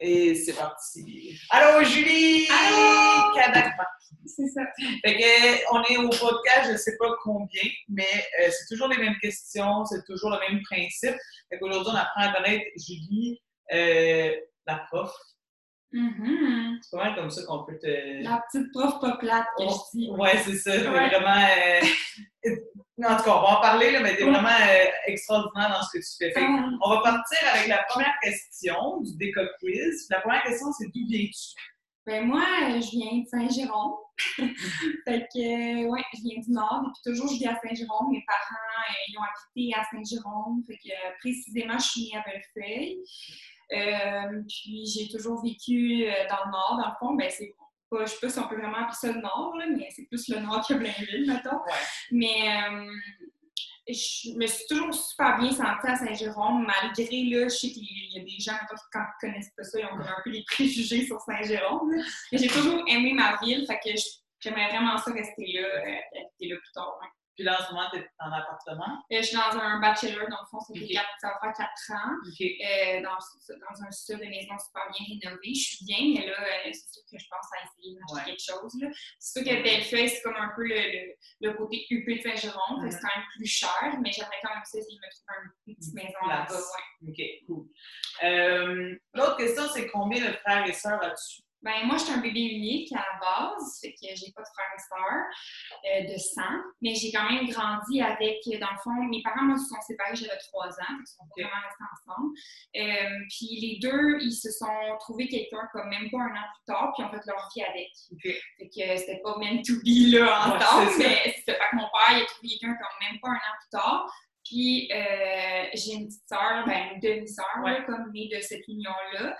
Et c'est parti. Allô, Julie! Allô! C'est ça. Fait que, on est au podcast, je ne sais pas combien, mais euh, c'est toujours les mêmes questions, c'est toujours le même principe. Fait qu'aujourd'hui, on apprend à connaître Julie, euh, la prof. Mhm. C'est pas mal comme ça qu'on peut te. La petite prof pas plate que Oh, je dis. Ouais, c'est ça. Vraiment. euh, En tout cas, on va en parler, là, mais t'es Ouais. vraiment euh, extraordinaire dans ce que tu fais. Fait Ah. on va partir avec la première question du Déco Quiz. La première question, c'est d'où viens-tu? Ben moi, euh, je viens de Saint-Jérôme. fait que, ouais, je viens du Nord. Depuis toujours, je vis à Saint-Jérôme. Mes parents, ils ont habité à Saint-Jérôme. Fait que, précisément, je suis née à Bellefeuille. Euh, puis, j'ai toujours vécu euh, dans le Nord. Dans le fond, ben, c'est pas, je sais pas si on peut vraiment appeler ça le Nord, là, mais c'est plus le Nord que Blainville, mettons. Ouais. Mais euh, je me suis toujours super bien sentie à Saint-Jérôme, malgré, là, je sais qu'il y a des gens qui, quand ils connaissent pas ça, ils ont un peu des préjugés sur Saint-Jérôme. Mais j'ai toujours aimé ma ville, fait que j'aimerais vraiment ça rester là, habiter là plus tard. Puis là, en ce moment, t'es en appartement. Euh, je suis dans un bachelor, dans le fond, ça, va faire 4 ans. Euh, dans, dans un style de maison super bien rénové. Je suis bien, mais là, euh, c'est sûr que je pense à essayer d'acheter Ouais. quelque chose. C'est sûr que Bellefeuille, c'est comme un peu le, le, le côté UP de Saint-Jérôme, c'est quand même plus cher, mais j'aimerais quand même ça essayer de me trouver un- une petite maison là-bas. ouais. OK, cool. L'autre question, c'est combien de frères et sœurs as-tu? Ben, moi, je suis un bébé unique à la base, fait que j'ai pas de frères et sœurs euh, de sang, mais j'ai quand même grandi avec, dans le fond, mes parents, moi, se sont séparés, j'avais trois ans, qu'ils sont pas vraiment restés ensemble. Euh, puis les deux, ils se sont trouvés quelqu'un comme même pas un an plus tard, puis ils ont fait leur vie avec. Fait que euh, c'était pas meant to be là Ouais, ensemble, ça. mais c'est. Fait que mon père, il a trouvé quelqu'un comme même pas un an plus tard. Puis euh, j'ai une petite sœur, ben une demi-sœur, Ouais. comme née de cette union-là.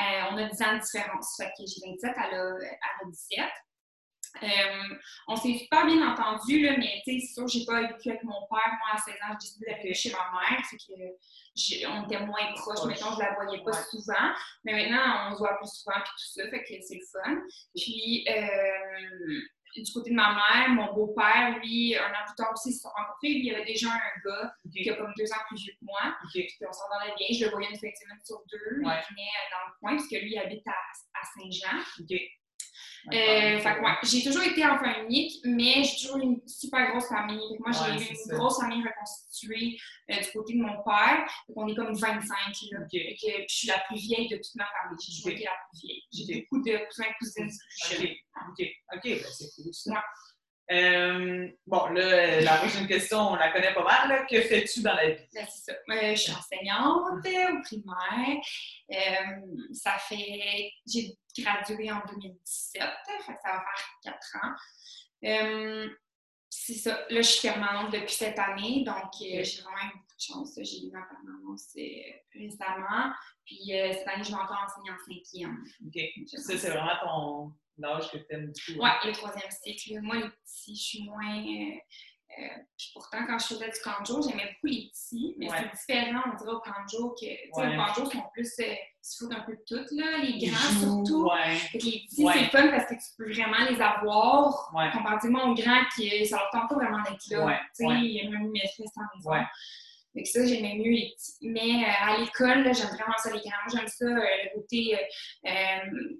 Euh, on a 10 ans de différence. Fait que j'ai 27, elle a, elle a 17. Euh, on s'est super bien entendu, là, mais c'est sûr, j'ai pas vécu avec mon père. Moi, à 16 ans, j'ai décidé d'aller chez ma mère. Fait que on était moins proches. Proche. Mettons, je la voyais pas Ouais. souvent. Mais maintenant, on se voit plus souvent puis tout ça. Fait que c'est le fun. Puis, euh, du côté de ma mère, mon beau-père, lui, un an plus tard aussi, ils se sont rencontrés. Lui, il avait déjà un gars qui a comme deux ans plus vieux que moi. OK. Puis on s'entendait bien. Je le voyais une fin de semaine sur deux. Ouais. Il venait dans le coin, parce que lui, il habite à, à Saint-Jean. Euh, fait que, ouais, j'ai toujours été enfant unique, mais j'ai toujours une super grosse famille. Moi, j'ai eu une ça. grosse famille reconstituée euh, du côté de mon père. Donc, on est comme 25. Là. OK. Fait que je suis la plus vieille de toute ma famille. J'ai toujours été la plus vieille. J'ai beaucoup de cousins et cousines OK. ben c'est cool ça. Ouais. Euh, bon, là, la prochaine question, on la connaît pas mal. là. Que fais-tu dans la vie? Ben, c'est ça. Euh, je suis enseignante au primaire. Euh, ça fait. J'ai gradué en 2017, fait que ça va faire quatre ans. Euh, c'est ça. Là, je suis permanente depuis cette année, donc euh, j'ai vraiment eu beaucoup de chance. J'ai eu ma permanence euh, récemment. Puis euh, cette année, je vais encore enseigner en cinquième. OK. Ça, c'est vraiment ton âge que tu aimes beaucoup. Ouais, le troisième cycle. Moi, les petits, je suis moins. puis pourtant, quand je faisais du canjo, j'aimais beaucoup les petits, mais Ouais. c'est différent, on dirait, au canjo que. Tu sais, Ouais. au canjo, sont plus. Foutent un peu de tout, là. Les grands, jouent, surtout. Ouais. Les petits, Ouais. c'est fun parce que tu peux vraiment les avoir. Ouais. Comparativement aux grands, qui ça leur tente pas vraiment d'être là. Tu sais, il y a même une maîtresse en maison. Que ça, j'aimais mieux les petits. Mais euh, à l'école, j'aime vraiment ça, les grands. J'aime ça, euh, le côté, euh,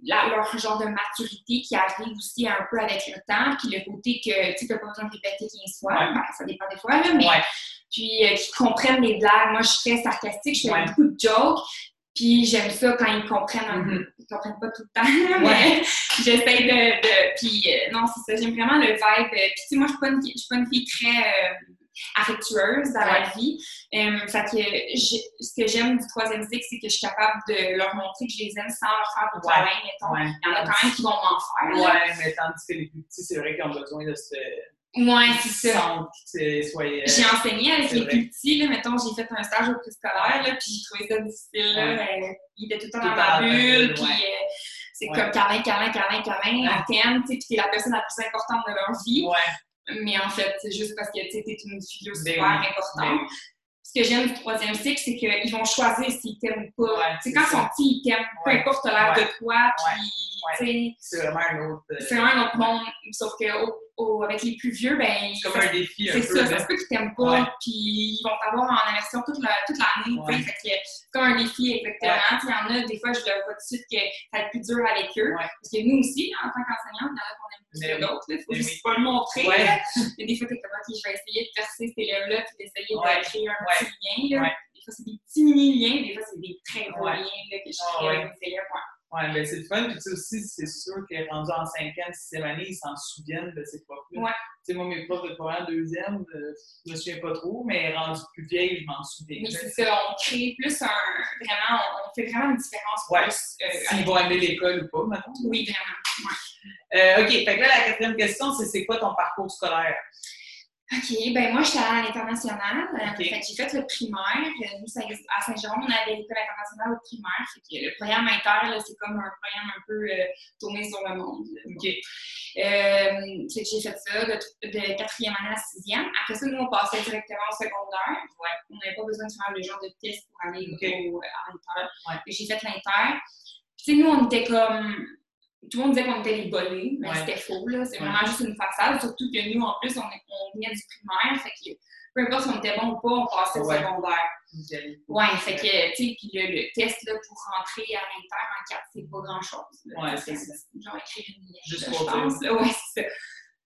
la- leur genre de maturité qui arrive aussi un peu avec le temps. Puis le côté que tu n'as pas besoin de répéter 15 fois. Ouais. Ben, ça dépend des fois, là, mais Ouais. puis qui comprennent les blagues. Moi, je suis très sarcastique, je fais Ouais. beaucoup de jokes. Puis j'aime ça quand ils comprennent un peu. Mhm. Ils comprennent pas tout le temps, mais j'essaie de, de- Puis euh, non, c'est ça, j'aime vraiment le vibe. Euh, Puis tu sais, moi, je suis pas une je suis pas une fille très euh, affectueuse dans la vie. Euh, fait que ce que j'aime du troisième cycle, c'est que je suis capable de leur montrer que je les aime sans leur faire des Ouais. mettons. Ouais. Il y en a quand même qui vont m'en faire. là. Ouais, mais tandis que les plus petits, c'est vrai qu'ils ont besoin de ce Ouais, c'est ça. euh, J'ai enseigné avec les plus petits, là, mettons, j'ai fait un stage au préscolaire, là, puis j'ai trouvé ça difficile, là. Euh, ils étaient tout le temps Tout dans ma bulle, puis ouais. euh, c'est Ouais. comme câlin, câlin, câlin, câlin, on t'aime, tu sais, puis t'es la personne la plus importante de leur vie. Ouais. Mais en fait, c'est juste parce que tu sais, t'es une figure Ben super importante. Ben Ce que j'aime du troisième cycle, c'est qu'ils vont choisir s'ils t'aiment ou pas. Ouais, Tu sais, c'est quand ils sont petits, ils t'aiment, peu Ouais. importe l'air Ouais. de toi, puis Ouais. tu sais, C'est vraiment un autre. c'est vraiment un autre monde. Sauf qu'au au- avec les plus vieux, ben, C'est comme un défi un c'est peu. ça, ça se peut qu'ils t'aiment pas, puis ils vont t'avoir en immersion toute la- toute l'année, Ouais. c'est comme un défi, exactement. Il y en a, des fois, je le vois tout de suite que ça va être plus dur avec eux, Ouais. parce que nous aussi, en tant qu'enseignants, il y en a qu'on aime plus Mais que d'autres, il faut Mais juste oui. pas le montrer. Et des fois, t'es comme, OK, je vais essayer de percer cet élève-là, puis d'essayer de créer un petit lien, là. Des fois, c'est des petits mini-liens, des fois, c'est des très gros liens, là, que je Ah, crée avec mes élèves. Ouais. Ouais, ben c'est le fun. Puis tu sais aussi, c'est sûr que rendu en 5e, 6e année, ils s'en souviennent de ces profs-là. Ouais. Tu sais, moi, mes profs de première, deuxième, euh, je me souviens pas trop, mais rendu plus vieille, je m'en souviens. Mais c'est ça, on crée plus un. Vraiment, on, fait vraiment une différence Ouais. plus. euh, S'ils vont aimer l'école ou pas, maintenant. Oui, vraiment. Euh, OK, fait que là, la quatrième question, c'est c'est quoi ton parcours scolaire? OK, ben moi, j'étais à l'international. Euh, OK. fait j'ai fait le primaire. Euh, Nous, à Saint-Jérôme, on avait l'école internationale au primaire. Fait que le programme inter, là, c'est comme un programme un peu euh, tourné sur le monde. là. OK. Euh, fait que j'ai fait ça de, quatrième année à sixième. Après ça, nous, on passait directement au secondaire. Ouais. On n'avait pas besoin de faire le genre de test pour aller au, à l'inter. Ouais. J'ai fait l'inter. Puis, tu sais, nous, on était comme. Tout le monde disait qu'on était les bolés, mais Ouais. c'était faux, là. C'est Ouais. vraiment juste une façade. Surtout que nous, en plus, on, est- on venait du primaire. Fait que peu importe si on était bon ou pas, on passait Ouais. au secondaire. Nickel. Ouais, fait que, tu sais, puis le, le test là, pour rentrer à l'inter en 4, c'est pas grand-chose. Ouais, C'est ça. Genre écrire une lettre, Juste là, pour je pense. là. Ouais, c'est ça.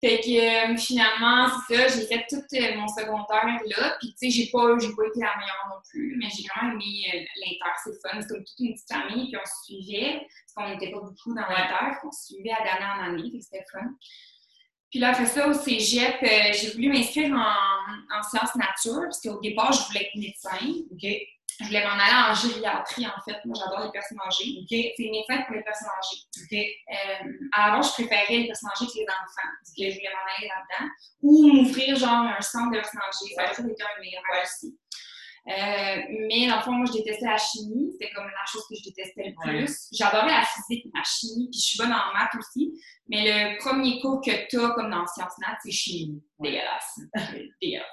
Fait que euh, finalement, c'est ça, j'ai fait tout euh, mon secondaire là, puis tu sais, j'ai pas, pas été la meilleure non plus, mais j'ai vraiment aimé euh, l'inter, c'est fun, c'est comme toute une petite famille, puis on se suivait, parce qu'on n'était pas beaucoup dans l'inter, on se suivait à d'année en année, c'était fun. Puis là, après ça, au cégep, j'ai voulu m'inscrire en, en sciences nature, parce qu'au départ, je voulais être médecin. Je voulais m'en aller en gériatrie, en fait. Moi, j'adore les personnes âgées. OK. C'est médecin pour les personnes âgées. Euh, à l'avant, je préférais les personnes âgées que les enfants, parce que je voulais m'en aller là-dedans. Ou m'ouvrir, genre, un centre de personnes âgées. Ça a toujours été un rêves aussi. Euh, mais dans le fond, moi, je détestais la chimie. C'était comme la chose que je détestais le Ouais. plus. J'adorais la physique, la chimie, puis je suis bonne en maths aussi. Mais le premier cours que tu as, comme dans Sciences Nat, c'est chimie. Dégueulasse. Dégueulasse.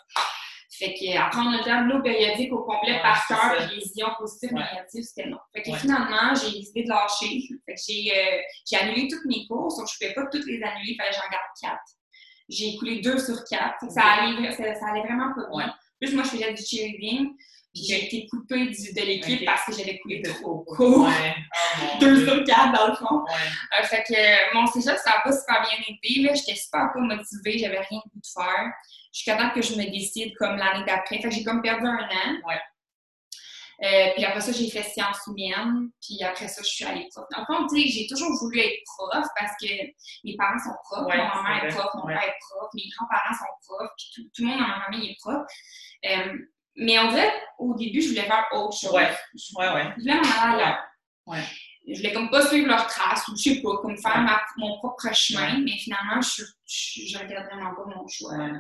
Fait que apprendre le tableau périodique au complet Ouais, par cœur, puis les ions positifs, Ouais. négatifs, c'était non. Fait que Ouais. finalement, j'ai décidé de lâcher. Fait que j'ai euh, j'ai annulé tous mes cours, sauf que je ne pouvais pas toutes les annuler, fallait que j'en garde quatre. J'ai écoulé deux sur quatre. Fait que ça, allait, ça, ça allait vraiment pas bien. Plus moi, je faisais du cheerleading, j'ai été coupée du- de l'équipe parce que j'avais coulé trop court. Ouais. Oh, Deux sur quatre, dans le fond. Ouais. Euh, fait que euh, mon cégep, ça n'a pas super bien été. là. J'étais super pas motivée, j'avais rien de goût de faire. Jusqu'à temps que je me décide comme l'année d'après. Fait que j'ai comme perdu un an. Ouais. Euh, puis après ça, j'ai fait sciences humaines. Puis après ça, je suis allée prof. Le fond, tu sais, j'ai toujours voulu être prof parce que mes parents sont profs. Ouais, ma maman est prof, mon père est prof, mes grands-parents sont profs. Puis tout, tout le monde dans ma famille est prof. Euh, mais on dirait, au début, je voulais faire autre chose. Ouais. Je, Ouais, ouais. je voulais m'en aller ailleurs. Ouais. Je voulais comme pas suivre leurs traces ou je sais pas, comme faire Ouais. ma- mon propre chemin, mais finalement, je, je, je regrette vraiment pas mon choix. Ouais.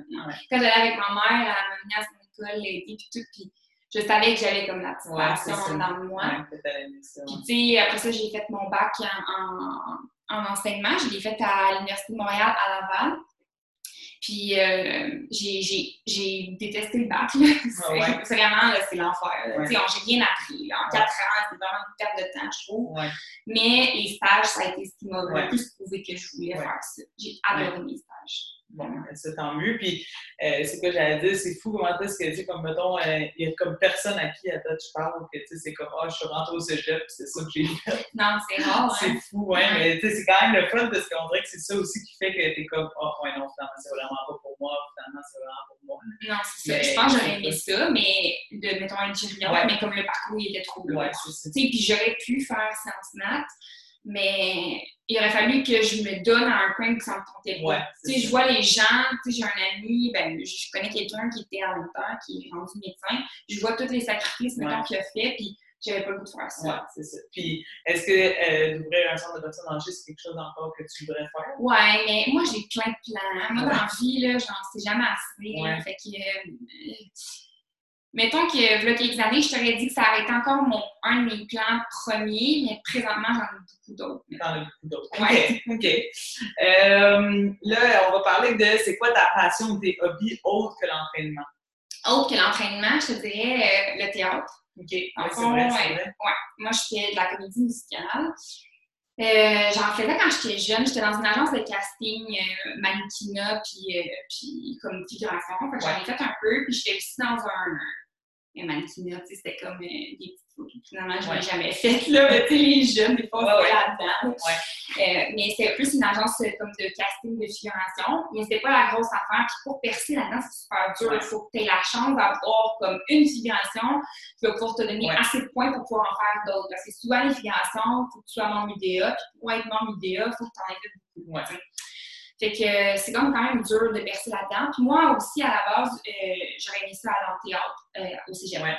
Quand j'allais avec ma mère, elle m'a amenée à son école, puis tout, puis je savais que j'avais comme la petite passion dans moi. Puis, tu sais, après ça, j'ai fait mon bac en, en, en enseignement. Je l'ai fait à l'Université de Montréal, à Laval. Puis, euh, j'ai- j'ai j'ai détesté le bac. Ah ouais. c'est vraiment, c'est l'enfer. Ouais. J'ai rien appris. là. En Ouais. quatre ans, c'est vraiment une perte de temps, je trouve. Ouais. Mais les stages, ça a été ce qui m'a le plus prouvé que je voulais faire ça. J'ai adoré mes stages. Bon, ben, ça tant mieux. Puis, euh, c'est quoi j'allais dire, c'est fou comment est-ce que, tu sais, comme mettons, euh, il y a comme personne à qui à date je parle, que tu sais, c'est comme, ah, je suis rentrée au cégep, c'est ça que j'ai fait. Non, c'est rare, hein? C'est fou, ouais, Ouais. mais tu sais, c'est quand même le fun parce qu'on dirait que c'est ça aussi qui fait que t'es comme, oh, ouais, non, finalement, c'est vraiment pas pour moi, finalement, c'est vraiment pour moi. Non, c'est ça. Mais- Je pense que j'aurais aimé ça, mais de, mettons, être gériatre, Ouais. mais comme le parcours, il était trop long. Ouais, c'est ça. Tu sais, puis j'aurais pu faire sciences nat, mais il aurait fallu que je me donne à un point que ça me tentait pas. Ouais, je vois les gens, j'ai un ami, ben, je connais quelqu'un qui était à l'inter, qui est rendu médecin, je vois tous les sacrifices, Ouais. qu'il a fait, puis j'avais pas le goût de faire ça. Ouais, c'est ça. Puis, est-ce que euh, d'ouvrir un centre de personnes âgées, c'est quelque chose encore que tu voudrais faire? Ouais, mais moi, j'ai plein de plans. Moi, dans la vie, là, j'en sais jamais assez. Fait que, euh, mettons que, a quelques années, je t'aurais dit que ça aurait été encore mon, un de mes plans premiers, mais présentement, j'en ai beaucoup d'autres. T'en as beaucoup d'autres. Ouais. OK. OK. Euh, là, on va parler de c'est quoi ta passion ou tes hobbies autres que l'entraînement? Autre que l'entraînement, je te dirais euh, le théâtre. OK. En Ouais, c'est fond, vrai, ouais. c'est vrai. Ouais. Moi, je fais de la comédie musicale. Euh, j'en faisais quand j'étais jeune. J'étais dans une agence de casting euh, mannequinat puis, euh, puis comme figuration. Fait que j'en ai fait un peu. Puis j'étais aussi dans un, un mannequinat. C'était comme euh, des petites photos. Finalement, je ne l'ai Ouais. jamais fait. Là, mais tu sais, les jeunes, des fois, Ouais, ouais. là-dedans. Ouais. Euh, mais c'était plus une agence euh, comme de casting de figuration. Mais c'était pas la grosse affaire. Puis pour percer là-dedans, c'est super dur. Il faut que tu aies la chance d'avoir comme une figuration qui va pouvoir te donner assez de points pour pouvoir en faire d'autres. Parce que souvent, les figurations, il faut que tu sois membre UDA. Puis pour être membre UDA, il faut que tu en aies fait beaucoup. Fait que euh, c'est comme quand même dur de percer là-dedans. Puis moi aussi, à la base, euh, j'aurais mis ça à l'amphithéâtre euh, au cégep. Ouais.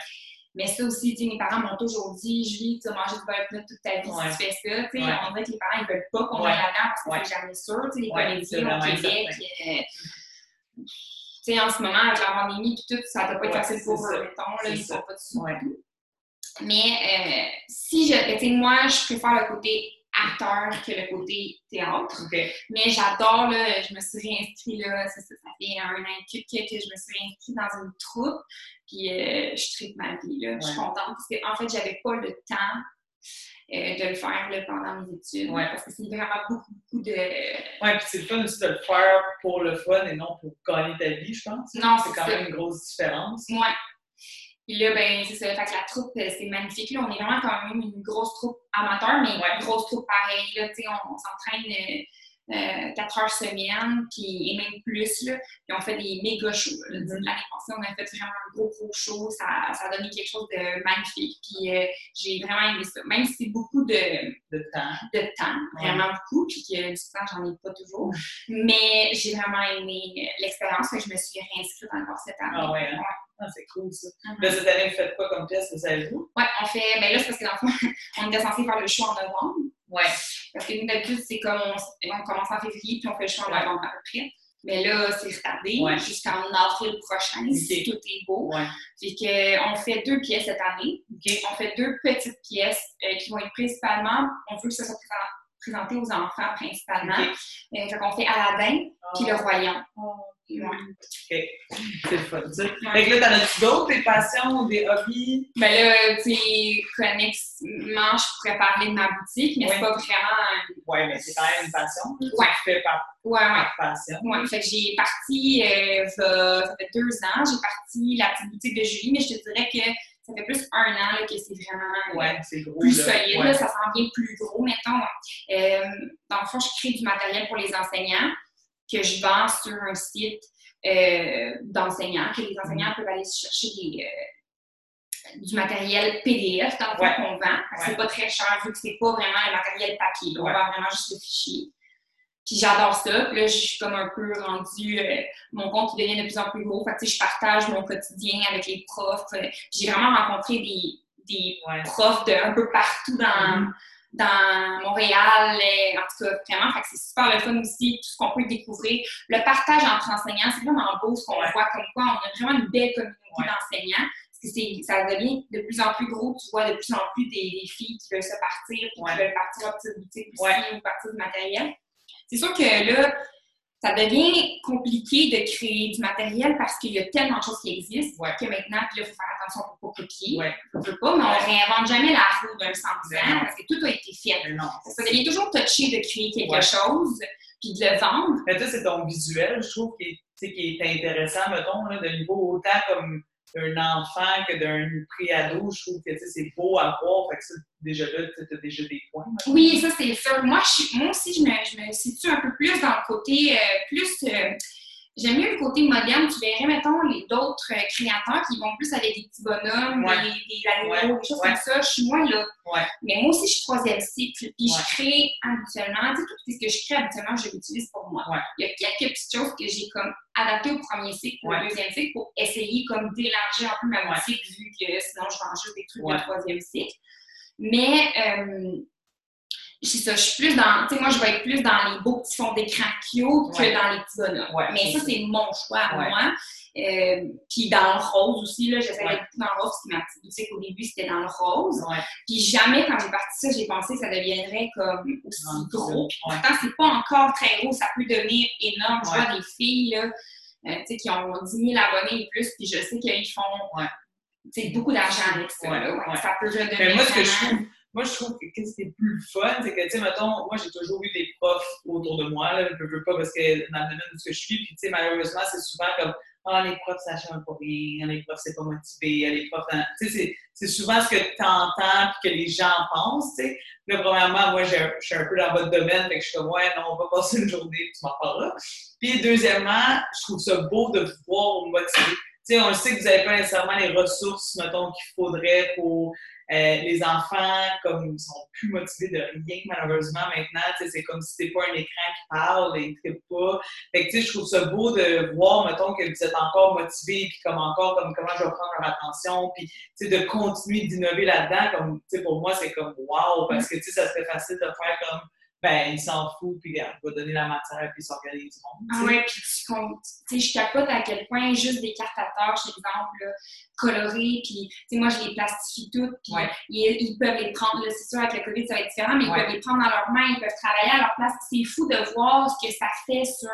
Mais ça aussi, mes parents m'ont toujours dit, Julie, tu as mangé du beurre toute ta vie Ouais. si tu fais ça. Ouais. on dirait que les parents, ils veulent pas qu'on aille là-dedans parce que c'est jamais sûr. Tu sais, les comédiens au Québec, euh, tu sais, en ce moment, avec la pandémie et tout, ça doit pas être facile pour eux, mettons. Là, C'est ils ça. sont pas dessus. Ouais. Mais si je, ben, moi, je préfère le côté acteur que le côté théâtre. Mais j'adore, là, je me suis réinscrite, là, ça, ça, ça fait un an et quelques que je me suis réinscrite dans une troupe, puis euh, je tripe ma vie, là. Je suis contente parce qu'en fait, j'avais pas le temps euh, de le faire là, pendant mes études, Ouais. parce que c'est vraiment beaucoup, beaucoup de... Ouais, puis c'est le fun aussi de le faire pour le fun et non pour gagner ta vie, je pense. Non, c'est c'est quand ça. même une grosse différence. Ouais. Puis là, ben, c'est ça. Fait que la troupe, euh, c'est magnifique. Là, on est vraiment quand même une grosse troupe amateur, mais Ouais. une grosse troupe pareille. Là, tu sais, on, on s'entraîne euh, euh, 4 heures semaine, puis, et même plus. Là, puis on fait des méga shows. Mhm. L'année passée, on a fait vraiment un gros, gros show. Ça, ça a donné quelque chose de magnifique. Puis euh, j'ai vraiment aimé ça. Même si c'est beaucoup de, De temps. de temps, vraiment beaucoup, puis que du temps, j'en ai pas toujours. Mais j'ai vraiment aimé euh, l'expérience. Que je me suis réinscrite encore cette année. Ah ouais, hein? Ah, c'est cool ça. Mhm. Là, cette année, vous faites quoi comme pièce, vous savez-vous? Ouais, on fait. Ben là, c'est parce que dans le fond, on était censé faire le show en novembre. Ouais. Parce que nous, d'habitude, c'est comme on, on commence en février, puis on fait le show en novembre à peu près. Mais là, c'est retardé Ouais. jusqu'en avril prochain, si tout est beau. Ouais. Puis qu'on fait deux pièces cette année. OK. On fait deux petites pièces euh, qui vont être principalement, on veut que ça soit présent- présenté aux enfants principalement. OK. Euh, fait qu'on fait Aladdin, puis le Royaume. Oh, Ouais. OK. C'est le fun, ça. Fait que là, t'en as-tu d'autres, des passions, des hobbies? Ben là, tu sais, connexement, je pourrais parler de ma boutique, mais Ouais. c'est pas vraiment. Ouais, mais c'est quand même une passion. Ouais. Tu fais par, Ouais, ouais. par passion. Ouais, fait que j'ai parti, euh, ça fait deux ans, j'ai parti la petite boutique de Julie, mais je te dirais que ça fait plus un an là, que c'est vraiment euh, Ouais, c'est gros. plus là. solide, Ouais. là, ça s'en vient plus gros, mettons. Euh, dans le fond, je crée du matériel pour les enseignants que je vends sur un site euh, d'enseignants, que les enseignants peuvent aller chercher des, euh, du matériel PDF dans le fond Ouais. qu'on vend. Ouais. C'est pas très cher vu que c'est pas vraiment le matériel papier. là. Ouais. On vend vraiment juste le fichier. Puis j'adore ça. Puis là, je suis comme un peu rendue, euh, mon compte devient de plus en plus gros. Fait que, je partage mon quotidien avec les profs. J'ai vraiment rencontré des, des profs de un peu partout dans, Mhm. Dans Montréal. euh, en tout cas, vraiment, c'est super le fun aussi, tout ce qu'on peut découvrir. Le partage entre enseignants, c'est vraiment beau ce qu'on Ouais. voit comme quoi on a vraiment une belle communauté Ouais. d'enseignants. Parce que ça devient de plus en plus gros. Tu vois de plus en plus des, des filles qui veulent se partir, Ouais. qui veulent partir en petite boutique aussi, ou partir du matériel. C'est sûr que là, ça devient compliqué de créer du matériel parce qu'il y a tellement de choses qui existent Ouais. que maintenant, il faut faire attention pour pas copier. Ouais. On peut pas, mais on réinvente jamais la roue d'un sens Non. parce que tout a été fait. Non. Ça devient toujours touché de créer quelque Ouais. chose puis de le vendre. Mais toi, c'est ton visuel, je trouve, qui est, qui est intéressant, mettons, là, de niveau autant comme d'un enfant que d'un pré-ado. Je trouve que c'est beau à voir. Fait que ça, déjà là, tu as déjà des points. Oui, ça c'est sûr. Moi, je moi aussi, je me, je me situe un peu plus dans le côté euh, plus. euh, J'aime mieux le côté moderne. Tu verrais, mettons, les d'autres euh, créateurs qui vont plus avec des petits bonhommes, Ouais. des, des animaux, Ouais. des choses Ouais. comme ça. Je suis moins là. Mais moi aussi, je suis troisième cycle. Puis je crée habituellement, tu sais, tout ce que je crée habituellement, je l'utilise pour moi. Il y a quelques petites choses que j'ai comme adaptées au premier cycle, au deuxième cycle, pour essayer comme d'élargir un peu ma boutique, vu que sinon je vends juste des trucs de troisième cycle. Mais euh, c'est ça, je suis plus dans. Tu sais, moi, je vais être plus dans les beaux petits fonds d'écran cute que Ouais. dans les petits bonhommes. Ouais, Mais ça, c'est mon choix à Ouais. moi. Euh, puis dans le rose aussi, là, j'essaie d'être beaucoup dans le rose, parce que ma petite boutique au début, c'était dans le rose. Puis jamais, quand j'ai parti ça, j'ai pensé que ça deviendrait comme aussi gros. Ouais. Pourtant, c'est pas encore très gros, ça peut devenir énorme. Je vois des filles, là, euh, tu sais, qui ont 10 000 abonnés et plus, puis je sais qu'ils font beaucoup d'argent avec ça. Ouais, là. Ouais, ouais. Ça peut Mais moi, ce que je trouve moi, je trouve que ce qui est plus fun, c'est que, tu sais, mettons, moi, j'ai toujours eu des profs autour de moi, là, je veux pas parce que dans le domaine où je suis, puis, tu sais, malheureusement, c'est souvent comme, ah, les profs, ça change pas rien, les profs, c'est pas motivé, les profs, tu sais, c'est souvent ce que tu entends puis que les gens pensent, tu sais. Là, premièrement, moi, je suis un peu dans votre domaine, fait que je suis comme, ouais, non, on va passer une journée, tu m'en parles Puis, deuxièmement, je trouve ça beau de voir motiver. On sait que vous n'avez pas nécessairement les ressources, mettons, qu'il faudrait pour euh, les enfants, comme ils sont plus motivés de rien, malheureusement, maintenant. C'est comme si c'était pas un écran qui parle et ils ne pas. Fait que, je trouve ça beau de voir, mettons, que vous êtes encore motivés, puis comme encore, comme comment je vais prendre leur attention, puis de continuer d'innover là-dedans. Comme, pour moi, c'est comme wow, parce que ça serait facile de faire comme ben, il s'en fout, puis il va donner la matière, puis s'organiseront. Ah ouais, puis tu je capote à quel point juste des cartes à tâches, exemple, colorées, puis moi, je les plastifie toutes, puis ils, peuvent les prendre, c'est sûr, avec le COVID, ça va être différent, mais ils peuvent les prendre dans leurs mains, ils peuvent travailler à leur place. C'est fou de voir ce que ça fait sur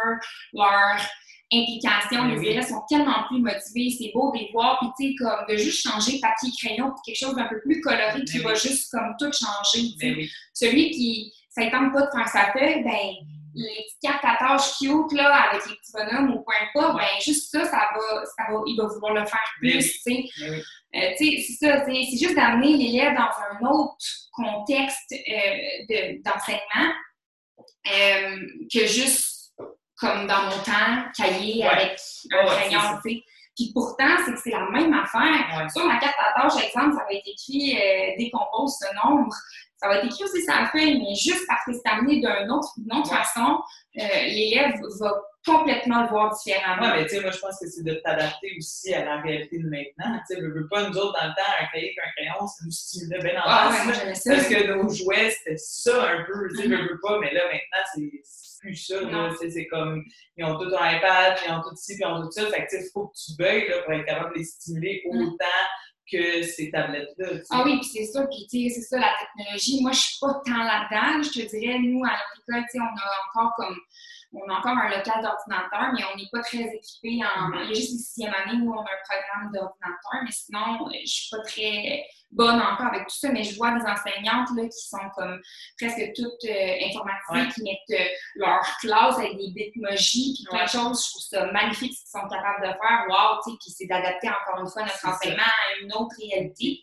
leur implication. les élèves sont tellement plus motivés, c'est beau de les voir, puis tu sais, comme de juste changer papier-crayon pour quelque chose d'un peu plus coloré qui va juste comme tout changer. Celui qui ça ne tente pas de faire sa feuille, ben, les petites cartes à tâches cute, là, avec les petits bonhommes ou peu importe, ben, juste ça, ça va, ça va, il va vouloir le faire plus, tu sais. Euh, c'est ça, c'est juste d'amener l'élève dans un autre contexte euh, d'enseignement euh, que juste comme dans mon temps, cahier avec un crayon, tu sais. Puis pourtant, c'est que c'est la même affaire. Sur ma carte à tâche, exemple, ça va être écrit décompose ce nombre ça va être écrit aussi sur la feuille, mais juste parce que c'est amené d'une autre, autre façon, euh, l'élève va complètement le voir différemment. Oui, mais tu sais, moi, je pense que c'est de t'adapter aussi à la réalité de maintenant. Tu sais, je veux pas, nous autres, dans le temps, un cahier et un crayon, ça nous stimulait bien en ah, ouais, moi, j'aimais ça. Parce que nos jouets, c'était ça un peu. Tu sais, je mm-hmm. veux pas, mais là, maintenant, c'est plus ça. C'est comme, ils ont tout un iPad, puis ils ont tout ci, puis ils ont tout ça. Fait que, tu sais, il faut que tu veuilles là, pour être capable de les stimuler mm. autant que ces tablettes-là. Ah oui, puis c'est ça, puis tu sais, c'est ça la technologie. Moi, je suis pas tant là-dedans. Je te dirais, nous, à l'école, tu sais, on a encore comme on a encore un local d'ordinateur, mais on n'est pas très équipé en. Il y a juste les sixième année où on a un programme d'ordinateur, mais sinon, je suis pas très bonne encore avec tout ça, mais je vois des enseignantes là, qui sont comme presque toutes euh, informatiques, qui mettent euh, leur classe avec des bitmojis, puis plein de choses. Je trouve ça magnifique ce qu'ils sont capables de faire. Wow, tu sais, puis c'est d'adapter encore une fois notre enseignement à une autre réalité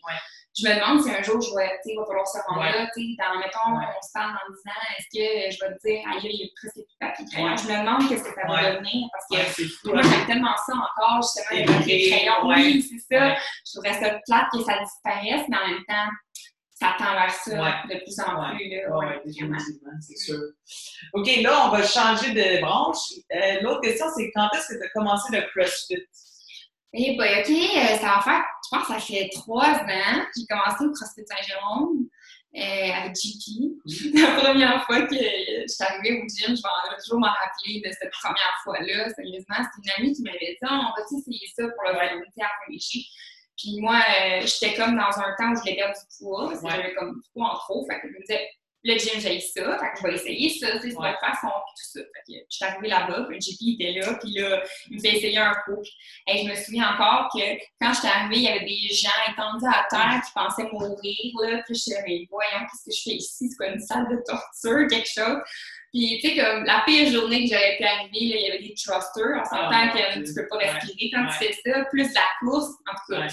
je me demande si un jour je vais, il va falloir se rendre là, tu sais, dans, mettons, on se parle en disant, est-ce que je vais te dire, aïe, il y a presque plus de papier crayon. Je me demande qu'est-ce que ça va devenir, parce que moi, j'aime tellement ça encore, justement, les papiers crayons. Oui, c'est ça. Je trouverais ça plate que ça disparaisse, mais en même temps, ça tend vers ça de plus en plus. Oui, définitivement, c'est sûr. OK, là, on va changer de branche. Euh, l'autre question, c'est quand est-ce que tu as commencé le CrossFit? Eh bien, OK, euh, ça va faire, je pense que ça fait trois ans. J'ai commencé au CrossFit Saint-Jérôme euh, avec JP. la première fois que je suis arrivée au gym, je vais toujours m'en rappeler de cette première fois-là. Sérieusement, c'est une amie qui m'avait dit ah, on va essayer ça pour le communauté à Puis moi, euh, j'étais comme dans un temps où je voulais perdre du poids, parce que j'avais comme du poids en trop. Fait que je me disais, le gym, j'ai ça, fait que je vais essayer ça, c'est de toute façon, puis tout ça. Fait que je suis arrivée là-bas, puis le GP était là, puis là, il me fait essayer un coup. Et je me souviens encore que quand je suis arrivée, il y avait des gens étendus à terre qui pensaient mourir, là, puis je disais, voyons, qu'est-ce que je fais ici? C'est quoi une salle de torture, quelque chose? Puis, tu sais, comme la pire journée que j'avais pu arriver, là, il y avait des thrusters. On s'entend ah, que tu peux pas respirer quand tu fais ça, plus la course. En tout cas,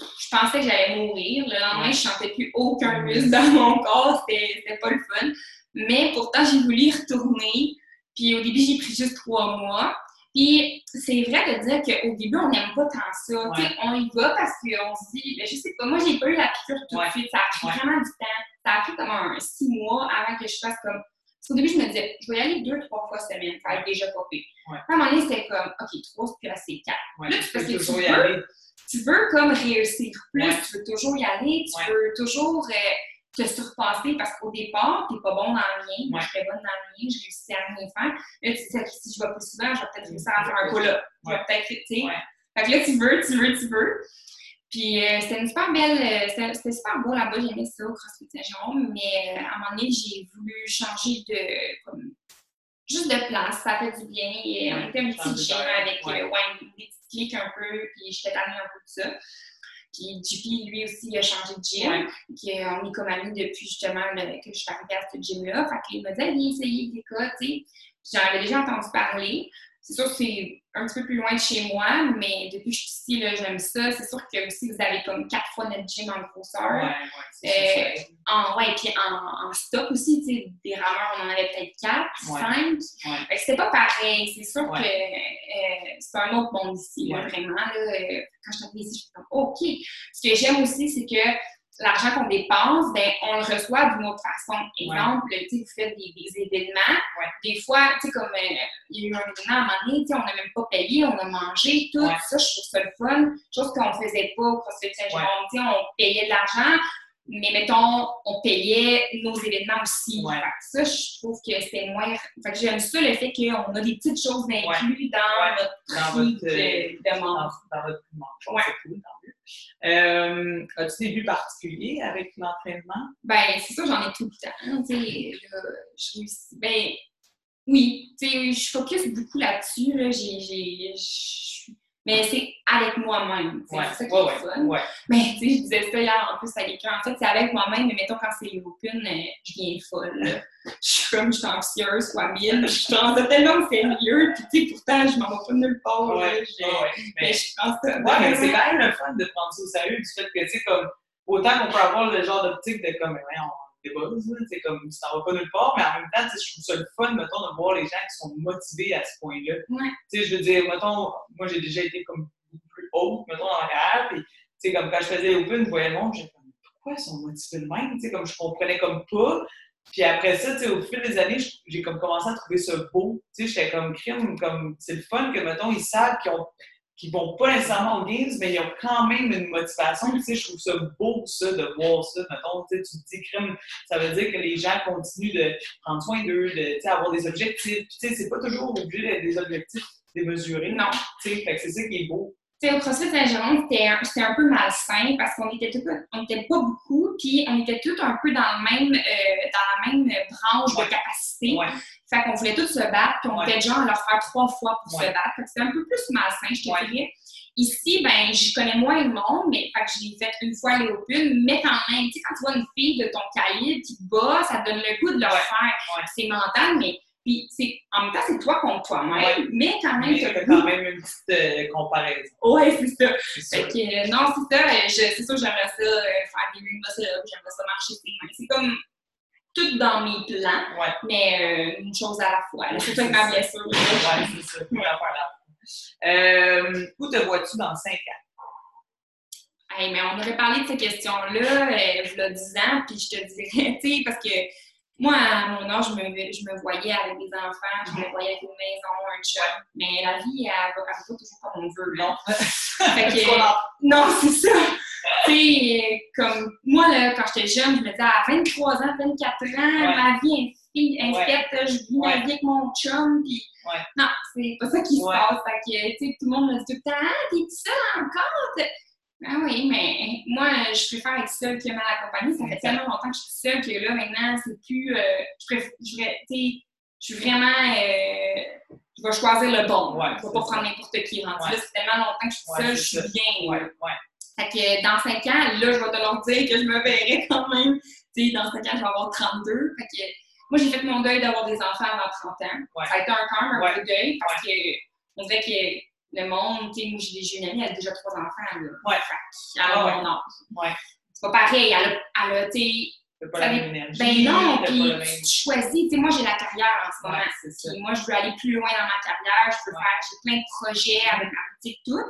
je pensais que j'allais mourir. Le lendemain, je ne sentais plus aucun muscle dans mon corps. C'était pas le fun. Mais pourtant, j'ai voulu y retourner. Puis au début, j'ai pris juste trois mois. Puis c'est vrai de dire qu'au début, on n'aime pas tant ça. On y va parce qu'on se dit, ben, je sais pas, moi, j'ai pas eu la piqûre tout de suite. Ça a pris vraiment du temps. Ça a pris comme un six mois avant que je fasse comme. Parce qu'au début, je me disais, je vais y aller deux, trois fois semaine. Ça va être déjà pas À un moment donné, c'était comme, OK, trois, puis là, c'est quatre. là, parce que tu veux, tu veux comme réussir plus, tu veux toujours y aller, tu veux toujours euh, te surpasser parce qu'au départ, tu n'es pas bon dans le lien. Moi, je suis bonne dans le lien, j'ai réussi à rien faire. Là, tu te dis, si je vais plus souvent, je vais peut-être réussir à faire un pull-up. Je vais peut-être, tu sais. Fait que là, tu veux, tu veux, tu veux. Puis euh, c'était une super belle, euh, c'était super beau là-bas, j'aimais ça au CrossFit Saint-Jérôme, mais à un moment donné, j'ai voulu changer de, comme, juste de place, ça fait du bien. Et on était un petit gym avec ouais. des un peu, puis j'étais tannée un peu de ça. Puis JP, lui aussi, a changé de gym. Puis on est comme amis depuis justement que je suis arrivée à ce gym-là. Fait qu'il m'a dit, viens essayer, écoute, tu sais. J'en avais déjà entendu parler. C'est sûr que c'est un petit peu plus loin de chez moi, mais depuis que je suis ici, j'aime ça. C'est sûr que aussi, vous avez comme quatre fois notre gym en grosseur. Ouais, ouais, euh, en, ouais, puis en, en, stock aussi, tu sais, des rameurs, on en avait peut-être quatre, cinq. Ouais. C'était pas pareil. C'est sûr que euh, c'est un autre monde ici, là, vraiment. Là, quand je suis ici, je suis comme, OK. Ce que j'aime aussi, c'est que l'argent qu'on dépense, ben, on le reçoit d'une autre façon. Exemple, ouais. vous faites des, des événements. Ouais. Des fois, tu sais, comme euh, il y a eu un événement à un moment donné, on n'a même pas payé, on a mangé, tout ouais. ça, je trouve ça le fun. Chose qu'on ne faisait pas au CrossFit Saint-Jérôme. On payait de l'argent, mais mettons, on payait nos événements aussi. ça, je trouve que c'est moins. Fait que j'aime ça, le fait qu'on a des petites choses incluses dans notre prix dans votre, de, de Dans, dans votre prix de manche. Euh, As-tu des buts particuliers avec l'entraînement? Ben, c'est ça, j'en ai tout le temps. Je. Ben, oui, je focus beaucoup là-dessus. Là. Mais c'est avec moi-même. Ouais, c'est ça qui ouais, est fun. Ouais. Mais tu sais, je disais ça hier en plus à quelqu'un. En fait, c'est avec moi-même, mais mettons quand c'est open, euh, je viens folle. Là. Je suis comme, je suis anxieuse, fois mille. Je suis en tellement sérieux, puis tu sais, pourtant, je m'en vais pas nulle part. Mais je pense que. ouais, mais c'est quand même le fun de prendre ça au sérieux, du fait que, tu sais, comme, autant qu'on peut avoir le genre d'optique de comme, ouais, c'est comme, ça va pas nulle part, mais en même temps, je trouve ça le fun, mettons, de voir les gens qui sont motivés à ce point-là. Ouais. Tu sais, je veux dire, mettons, moi, j'ai déjà été comme plus haute, mettons, dans la carrière, puis, tu sais, comme quand je faisais Open, je voyais le monde, j'étais comme, pourquoi ils sont motivés de même? Tu sais, comme je comprenais comme pas. Puis après ça, tu sais, au fil des années, j'ai comme commencé à trouver ça beau. Tu sais, j'étais comme crime, comme c'est le fun que, mettons, ils savent qu'ils ont qui vont pas nécessairement au Games, mais ils ont quand même une motivation. Tu sais, je trouve ça beau, ça, de voir ça. Mettons, tu tu dis, crime, ça veut dire que les gens continuent de prendre soin d'eux, de, avoir des objectifs. Tu sais, c'est pas toujours obligé d'être des objectifs démesurés. Non. Tu sais, c'est ça qui est beau. Au CrossFit Saint-Jérôme, c'était un, peu malsain parce qu'on était, tout, on était pas beaucoup, puis on était tous un peu dans, le même, euh, dans la même branche Ouais. de capacité. Ouais. Fait qu'on voulait tous se battre, puis on Ouais. était genre à leur faire trois fois pour se battre. Fait que c'était un peu plus malsain, je te dirais. Ici, ben, je connais moins le monde, mais fait que je l'ai fait une fois les Open, mais quand même, tu sais, quand tu vois une fille de ton calibre qui te bat, ça te donne le goût de le faire. C'est mental, mais puis c'est en même temps, c'est toi contre toi-même, Ouais. mais quand même, t'as le quand même une petite euh, comparaison. Ouais, c'est ça. C'est Fait que, euh, non, c'est ça. euh, je- C'est sûr, j'aimerais ça euh, faire des ring muscle-up, j'aimerais ça marcher. C'est comme tout dans mes plans, Ouais. mais une chose à la fois. c'est ma ça. blessure. là. Ouais, c'est ça. Une affaire là. Où te vois-tu dans 5 ans? Hey, mais on aurait parlé de ces questions-là il y a 10 ans, puis je te dirais, tu sais, parce que moi, à mon âge, je me, je me voyais avec des enfants, je me voyais avec une maison, un chum, mais la vie, elle va, pas toujours comme on veut. Non. Fait que- Non, c'est ça. tu sais, comme moi, là, quand j'étais jeune, je me disais, à 23 ans, 24 ans, ma vie est Ouais. faite, je vis ma vie avec mon chum, puis non, c'est pas ça qui se passe. Fait que, tout le monde me dit tout le temps, ah, t'es seule encore? Ah oui, mais moi, je préfère être seule que mal accompagnée. Ça fait tellement longtemps que je suis seule que là, maintenant, c'est plus. euh, je préfère, je, vais- tu sais, je suis vraiment. euh, je vais choisir le bon. Ouais, je vais c'est pas ça. prendre n'importe qui. rendu Ouais. là, c'est tellement longtemps que je suis seule, je suis ça. bien. Ouais. Fait que dans 5 ans, là, je vais te leur dire que je me verrai quand même. Dans 5 ans, je vais avoir 32. Fait que moi, j'ai fait mon deuil d'avoir des enfants avant 30 ans. Ça a été un même un peu deuil parce que on dirait que le monde, tu sais, moi, j'ai une amie, elle a déjà trois enfants, là. Ouais. Fait qu'elle a Ouais. C'est pas pareil, elle a, elle a tu sais, T'as pas Ça la dé- même énergie. ben non, puis même. tu choisis, tu sais, moi, j'ai la carrière en ce moment. Ouais, c'est ça. Puis moi, je veux aller plus loin dans ma carrière, je Ouais. faire, j'ai plein de projets avec ma boutique, tout,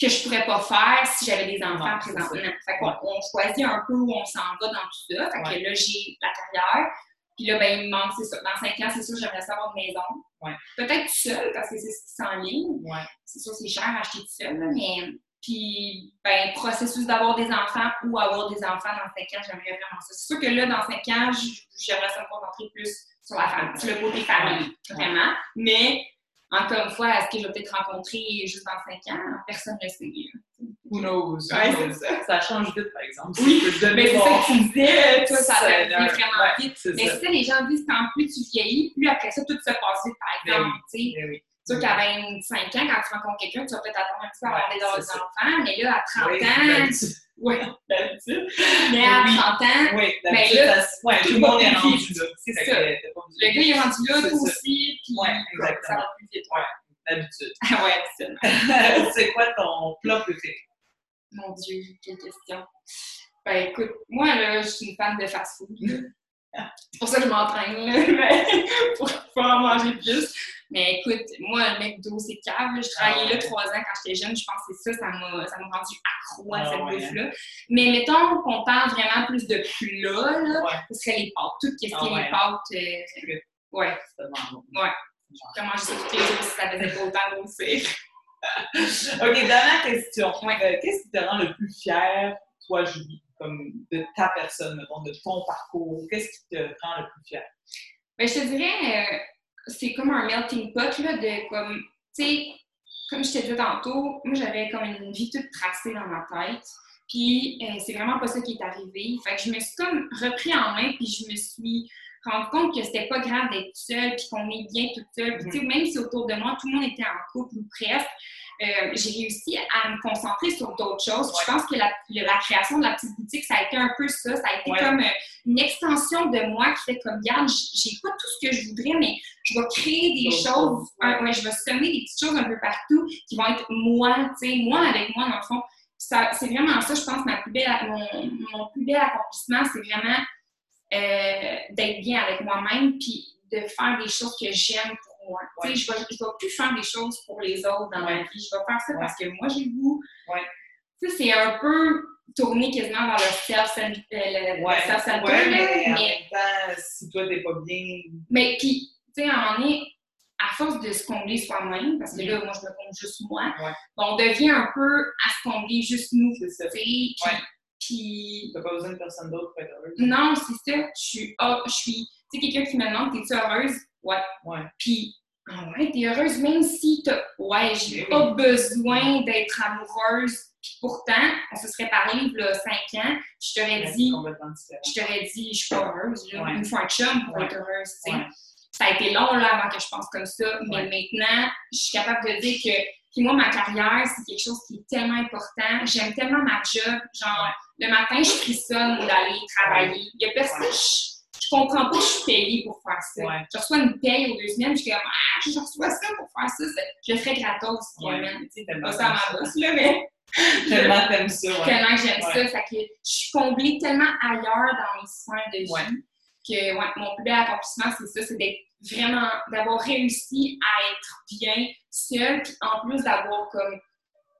que je pourrais pas faire si j'avais des enfants Non, présentement. Fait qu'on on choisit un peu où on s'en va dans tout ça. Fait que là, j'ai la carrière. Puis là, ben, il me manque, c'est ça. Dans cinq ans, c'est sûr, j'aimerais ça avoir une maison. Ouais. Peut-être seule, parce que c'est ce qui s'enligne. Ouais. C'est sûr, c'est cher à acheter tout seul, là, mais. Puis, ben, processus d'avoir des enfants ou avoir des enfants dans 5 ans, j'aimerais vraiment ça. C'est sûr que là, dans 5 ans, j'aimerais ça me concentrer plus sur la famille, sur le côté famille, vraiment. Mais, encore une fois, est-ce que je vais peut-être rencontrer juste dans 5 ans? Personne ne le sait. là. Who knows? Ouais, c'est ça. Ça change vite, par exemple. Oui, donner Mais c'est ça que tu disais, toi, ça ouais, vraiment vite. Mais ça. ça, les gens disent qu'en plus tu vieillis, plus après ça, tout se passe vite, par Ben exemple. tu sais. Ben oui. Sûr qu'à 25 ans, quand tu rencontres quelqu'un, tu vas peut-être attendre un petit peu avant d'avoir des enfants, mais là, à 30 Oui, ans, ouais, D'habitude. mais à Oui. 30 ans, Oui, Ben d'habitude, ouais, tout le monde est rendu là. C'est ça. le gars il est rendu là, toi aussi, puis ça va plus vite. D'habitude. Ah ouais, absolument. c'est quoi ton plat préféré? Mon Dieu, quelle question. Ben écoute, moi là, je suis une fan de fast-food. C'est pour ça que je m'entraîne, pour pouvoir manger plus. Mais écoute, moi, le McDo, c'est cave. Je travaillais Ah ouais. là trois ans quand j'étais jeune. Je pense que c'est ça, ça m'a ça m'a rendu accro à Ah cette ouais. bouffe-là. Mais mettons qu'on parle vraiment plus de plats, là, Ouais, ce serait les pâtes. Tout ce qui est Ah ouais. les pâtes. euh, ouais, c'est tellement bon. Ouais. Je peux manger ça tous les jours si ça faisait pas autant grossir? OK, dernière question. Ouais. Euh, Qu'est-ce qui te rend le plus fier, toi, Julie, comme de ta personne, mettons, de ton parcours? Qu'est-ce qui te rend le plus fier? Ben, je te dirais, euh, c'est comme un melting pot, là, de comme, tu sais, comme je te disais tantôt, moi, j'avais comme une vie toute tracée dans ma tête. Puis, euh, c'est vraiment pas ça qui est arrivé. Fait que je me suis comme repris en main, puis je me suis rendu compte que c'était pas grave d'être seule, puis qu'on est bien toute seule. Puis, sais, même si autour de moi, tout le monde était en couple ou presque, euh, j'ai réussi à me concentrer sur d'autres choses. Je pense que la, création de la petite boutique, ça a été un peu ça. Ça a été Ouais. comme euh, une extension de moi qui fait comme, regarde, j- j'ai pas tout ce que je voudrais, mais je vais créer des choses, ouais. un- je vais semer des petites choses un peu partout qui vont être moi, tu sais, moi avec moi dans le fond. C'est vraiment ça, je pense, ma plus belle, mon, mon plus bel accomplissement, c'est vraiment euh, d'être bien avec moi-même, puis de faire des choses que j'aime pour moi. Ouais. je vais, je vais plus faire des choses pour les autres dans ma vie. Je vais faire ça Ouais. parce que moi, j'ai le goût. Ouais. C'est un peu tourné quasiment vers le self-centered, ouais, là, mais en mais même temps, si toi, t'es pas bien... mais puis, tu sais, à un moment donné, à force de se combler soi-même, parce que Mhm. là, moi, je me comble juste moi, Ouais. on devient un peu à se combler juste nous, C'est ça. Puis, Ouais. Puis- T'as pas besoin de personne d'autre pour être heureuse? non, c'est ça. Je suis, ah, je suis, tu sais, quelqu'un qui me demande, t'es-tu heureuse? Ouais. Ouais. Puis, ah ouais, t'es heureuse, même si t'as, ouais, j'ai Eh oui. pas besoin d'être amoureuse. Puis pourtant, on se serait parlé, il y a cinq ans, je t'aurais dit, je t'aurais dit, je suis pas heureuse, là. Ouais. Il me faut un chum pour Ouais. être heureuse, tu sais Ouais. ça a été long là, avant que je pense comme ça, mais maintenant, je suis capable de dire que puis moi, ma carrière, c'est quelque chose qui est tellement important. J'aime tellement ma job. Genre, le matin, je frissonne d'aller travailler. Il y a personne, je, je comprends pas que je suis payée pour faire ça. Ouais. Je reçois une paye aux deux semaines, je suis comme, ah, je reçois ça pour faire ça. Je le ferais gratos, Ouais. Tu sais, Tellement pas ça ma bosse, là, mais Tellement t'aimes ça, ouais. tellement que j'aime Ouais. ça. Fait que je suis comblée tellement ailleurs dans mes sphères de vie. Que ouais, mon plus bel accomplissement, c'est ça, c'est d'être vraiment, d'avoir réussi à être bien seule, puis en plus d'avoir comme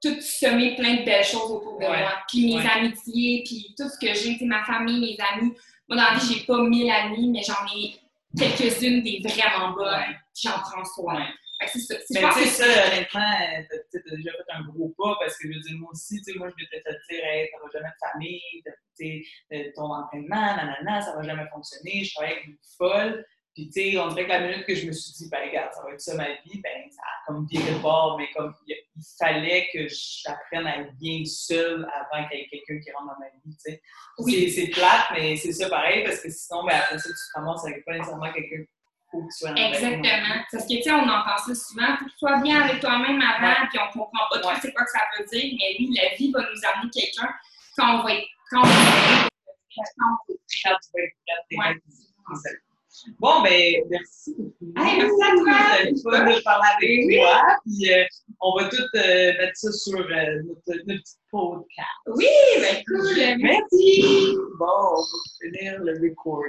tout semé plein de belles choses autour de Ouais. moi. Puis mes Ouais. amitiés, puis tout ce que j'ai, sais, ma famille, mes amis. Moi, dans la vie, j'ai pas mille amis, mais j'en ai quelques-unes des vraiment bonnes. J'en prends soin. C'est ça. Mais tu sais, ça, honnêtement, euh, t'as déjà fait un gros pas parce que je veux dire, moi aussi, tu sais, moi, je m'étais fait dire, hey, t'auras jamais de famille, t'as- tu sais, euh, ton entraînement, nanana, ça va jamais fonctionner, je travaille avec une folle. Puis, tu sais, on dirait que la minute que je me suis dit, ben, regarde, ça va être ça ma vie, ben, ça a comme viré de bord, mais comme il, il fallait que j'apprenne à être bien seule avant qu'il y ait quelqu'un qui rentre dans ma vie, tu sais. Oui. C'est- C'est plate, mais c'est ça pareil parce que sinon, ben, après ça, tu te ramasses avec pas nécessairement quelqu'un faut que tu sois en. Exactement. Parce que, tu sais, on entend ça souvent. Faut que tu sois bien avec toi-même avant, Ouais. puis on comprend pas trop Ouais. c'est quoi que ça veut dire. Mais oui, la vie va nous amener quelqu'un quand on va être. Quand on va être. quand on va Ouais. Bon, ben, merci beaucoup. Hey, merci à toi. C'était fun de parler avec toi. Puis, euh, on va tout euh, mettre ça sur euh, notre, notre petit podcast. Oui, ben cool. Merci. Bon, on va finir le record.